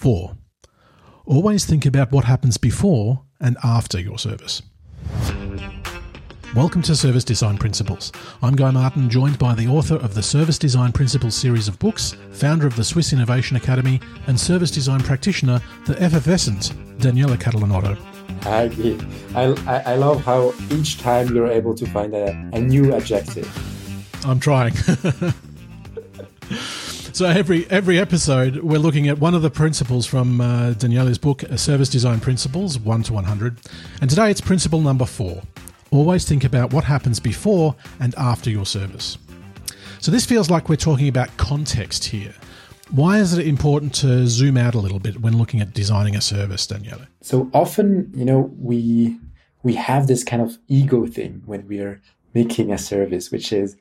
4. Always think about what happens before and after your service. Welcome to Service Design Principles. I'm Guy Martin, joined by the author of the Service Design Principles series of books, founder of the Swiss Innovation Academy, and service design practitioner, the effervescent Daniele Catalanotto. I, I, I love how each time you're able to find a, a new adjective. I'm trying. so every every episode, we're looking at one of the principles from uh, Daniele's book, Service Design Principles, 1 to 100. And today it's principle number 4 Always think about what happens before and after your service. So, this feels like we're talking about context here. Why is it important to zoom out a little bit when looking at designing a service, Daniele? So often, you know, we we have this kind of ego thing when we are making a service, which is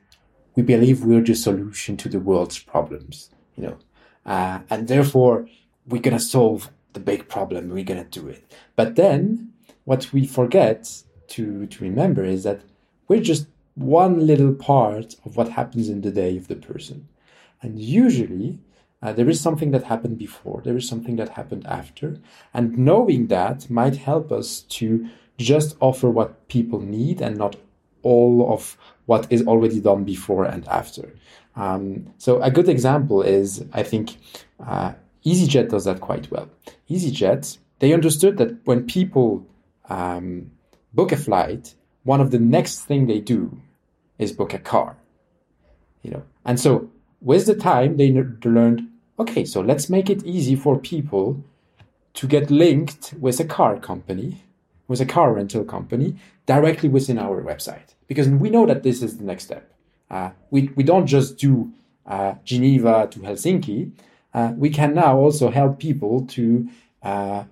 we believe we're the solution to the world's problems, you know, uh, and therefore we're gonna solve the big problem. We're gonna do it. But then what we forget to, to remember is that we're just one little part of what happens in the day of the person. And usually, uh, there is something that happened before, there is something that happened after. And knowing that might help us to just offer what people need and not all of what is already done before and after. Um, so, a good example is I think uh, EasyJet does that quite well. EasyJet, they understood that when people um, book a flight, one of the next thing they do is book a car. You know, and so with the time they learned, okay, so let's make it easy for people to get linked with a car company, with a car rental company directly within our website, because we know that this is the next step. Uh, we we don't just do uh, Geneva to Helsinki. Uh, we can now also help people to uh,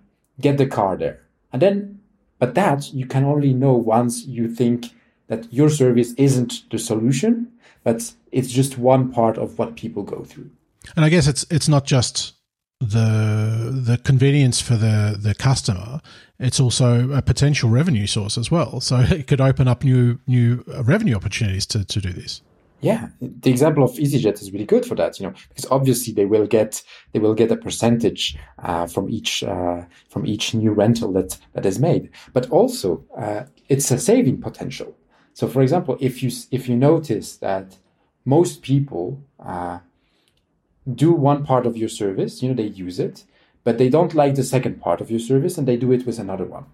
get the car there, and then but that you can only know once you think that your service isn't the solution, but it's just one part of what people go through. And I guess it's it's not just the the convenience for the the customer it's also a potential revenue source as well. So it could open up new new revenue opportunities to to do this. Yeah, the example of EasyJet is really good for that, you know, because obviously they will get they will get a percentage uh, from each uh, from each new rental that that is made, but also uh, it's a saving potential. So, for example, if you if you notice that most people uh, do one part of your service, you know, they use it, but they don't like the second part of your service, and they do it with another one,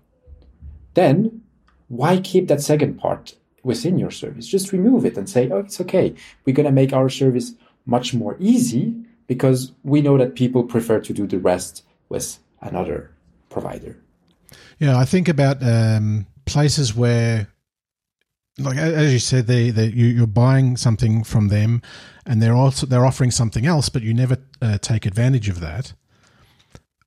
then why keep that second part within your service. Just remove it and say, oh, it's okay. We're going to make our service much more easy because we know that people prefer to do the rest with another provider. Yeah, I think about um, places where, like as you said, they, they you, are buying something from them, and they're also they're offering something else, but you never uh, take advantage of that.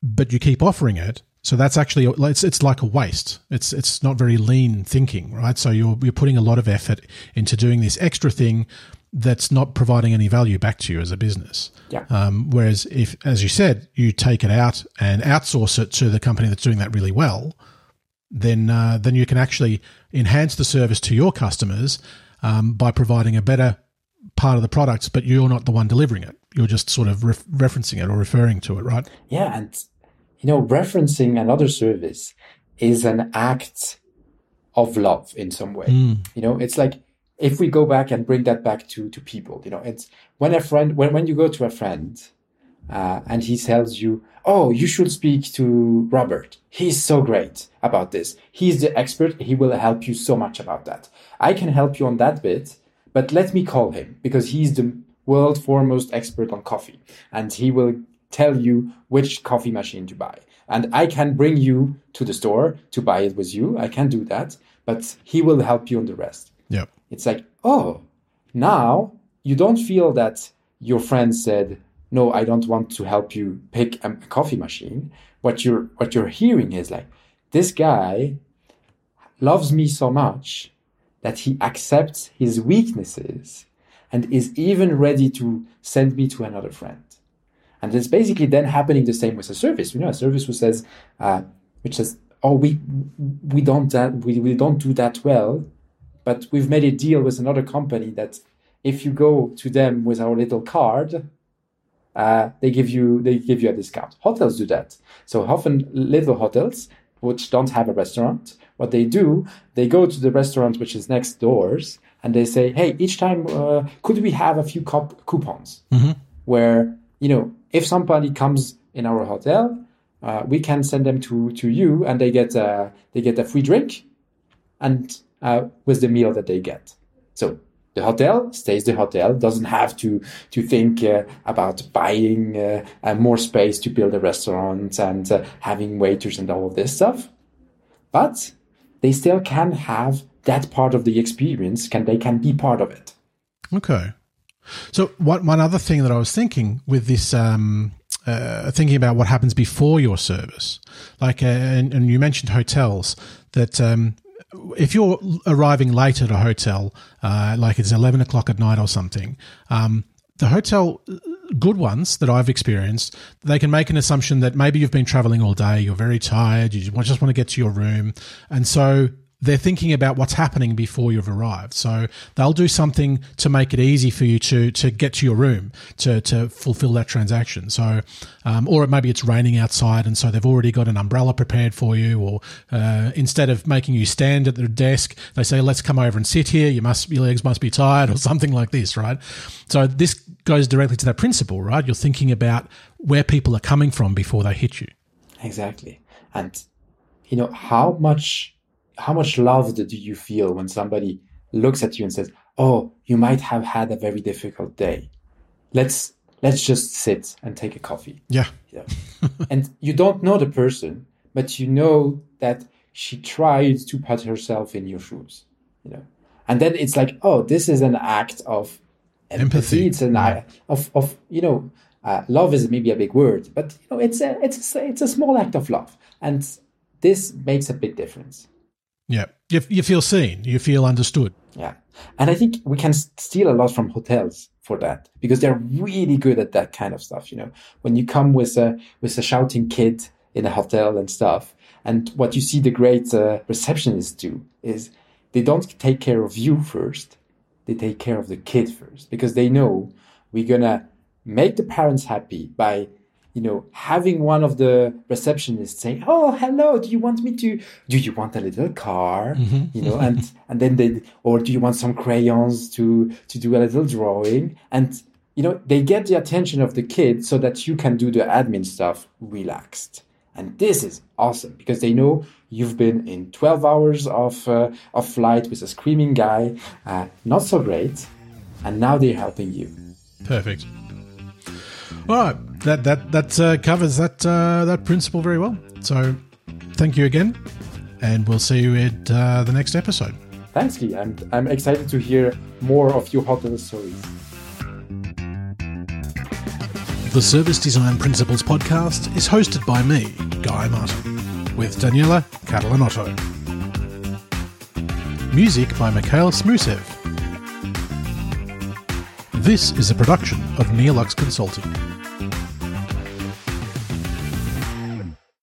But you keep offering it, so that's actually it's it's like a waste. It's it's not very lean thinking, right? So you're you're putting a lot of effort into doing this extra thing that's not providing any value back to you as a business. Yeah. Um, whereas if, as you said, you take it out and outsource it to the company that's doing that really well, then uh, then you can actually enhance the service to your customers um, by providing a better part of the products, but you're not the one delivering it. You're just sort of re- referencing it or referring to it, right? Yeah, and you know, referencing another service is an act of love in some way. Mm. You know, it's like if we go back and bring that back to to people, you know, it's when a friend when when you go to a friend uh, and he tells you, "Oh, you should speak to Robert. He's so great about this. He's the expert. He will help you so much about that. I can help you on that bit, but let me call him because he's the world foremost expert on coffee, and he will tell you which coffee machine to buy. And I can bring you to the store to buy it with you. I can do that, but he will help you on the rest. Yeah. It's like, oh, now you don't feel that your friend said, no, I don't want to help you pick a, coffee machine. What you're what you're hearing is like, this guy loves me so much that he accepts his weaknesses and is even ready to send me to another friend. And it's basically then happening the same with a service. You know, a service who says, uh, which says, "Oh, we we don't that we, we don't do that well, but we've made a deal with another company that if you go to them with our little card, uh, they give you they give you a discount. Hotels do that. So often little hotels which don't have a restaurant, what they do, they go to the restaurant which is next doors and they say, hey, each time uh, could we have a few cop- coupons Mm-hmm. where you know if somebody comes in our hotel, uh, we can send them to to you and they get a, they get a free drink and uh, with the meal that they get. So the hotel stays the hotel, doesn't have to to think uh, about buying uh, uh, more space to build a restaurant and uh, having waiters and all of this stuff. But they still can have that part of the experience. Can they can be part of it? Okay. So what one other thing that I was thinking with this, um, uh, thinking about what happens before your service, like, uh, and, and you mentioned hotels that. Um, if you're arriving late at a hotel, uh, like it's 11 o'clock at night or something, um, the hotel, good ones that I've experienced, they can make an assumption that maybe you've been traveling all day, you're very tired, you just want to get to your room. And so they're thinking about what's happening before you've arrived. So they'll do something to make it easy for you to to get to your room to to fulfill that transaction. So, um, or maybe it's raining outside, and so they've already got an umbrella prepared for you. Or uh, instead of making you stand at the desk, they say, "Let's come over and sit here. You must your legs must be tired," or something like this, right? So this goes directly to that principle, right? You're thinking about where people are coming from before they hit you. Exactly. And you know, how much how much love do you feel when somebody looks at you and says, "Oh, you might have had a very difficult day. Let's let's just sit and take a coffee." Yeah. Yeah. and you don't know the person, but you know that she tried to put herself in your shoes, you know. And then it's like, "Oh, this is an act of empathy. Empathy. It's an act of of, you know, uh, love is maybe a big word, but you know, it's a it's a, it's a small act of love, and this makes a big difference. Yeah. You, you feel seen. You feel understood. Yeah, and I think we can steal a lot from hotels for that because they're really good at that kind of stuff. You know, when you come with a with a shouting kid in a hotel and stuff, and what you see the great uh, receptionists do is they don't take care of you first; they take care of the kid first because they know we're gonna make the parents happy by you know, having one of the receptionists say, "Oh, hello. Do you want me to? Do you want a little car? You know, and and then they, or do you want some crayons to to do a little drawing? And you know, they get the attention of the kid so that you can do the admin stuff relaxed. And this is awesome because they know you've been in 12 hours of uh, of flight with a screaming guy, uh, not so great, and now they're helping you. Perfect. All right, that that that uh, covers that uh, that principle very well. So, thank you again, and we'll see you at uh, the next episode. Thanks, Lee. I'm, I'm excited to hear more of your hotel stories. The Service Design Principles podcast is hosted by me, Guy Martin, with Daniele Catalanotto. Music by Mikhail Smusev. This is a production of Neolux Consulting.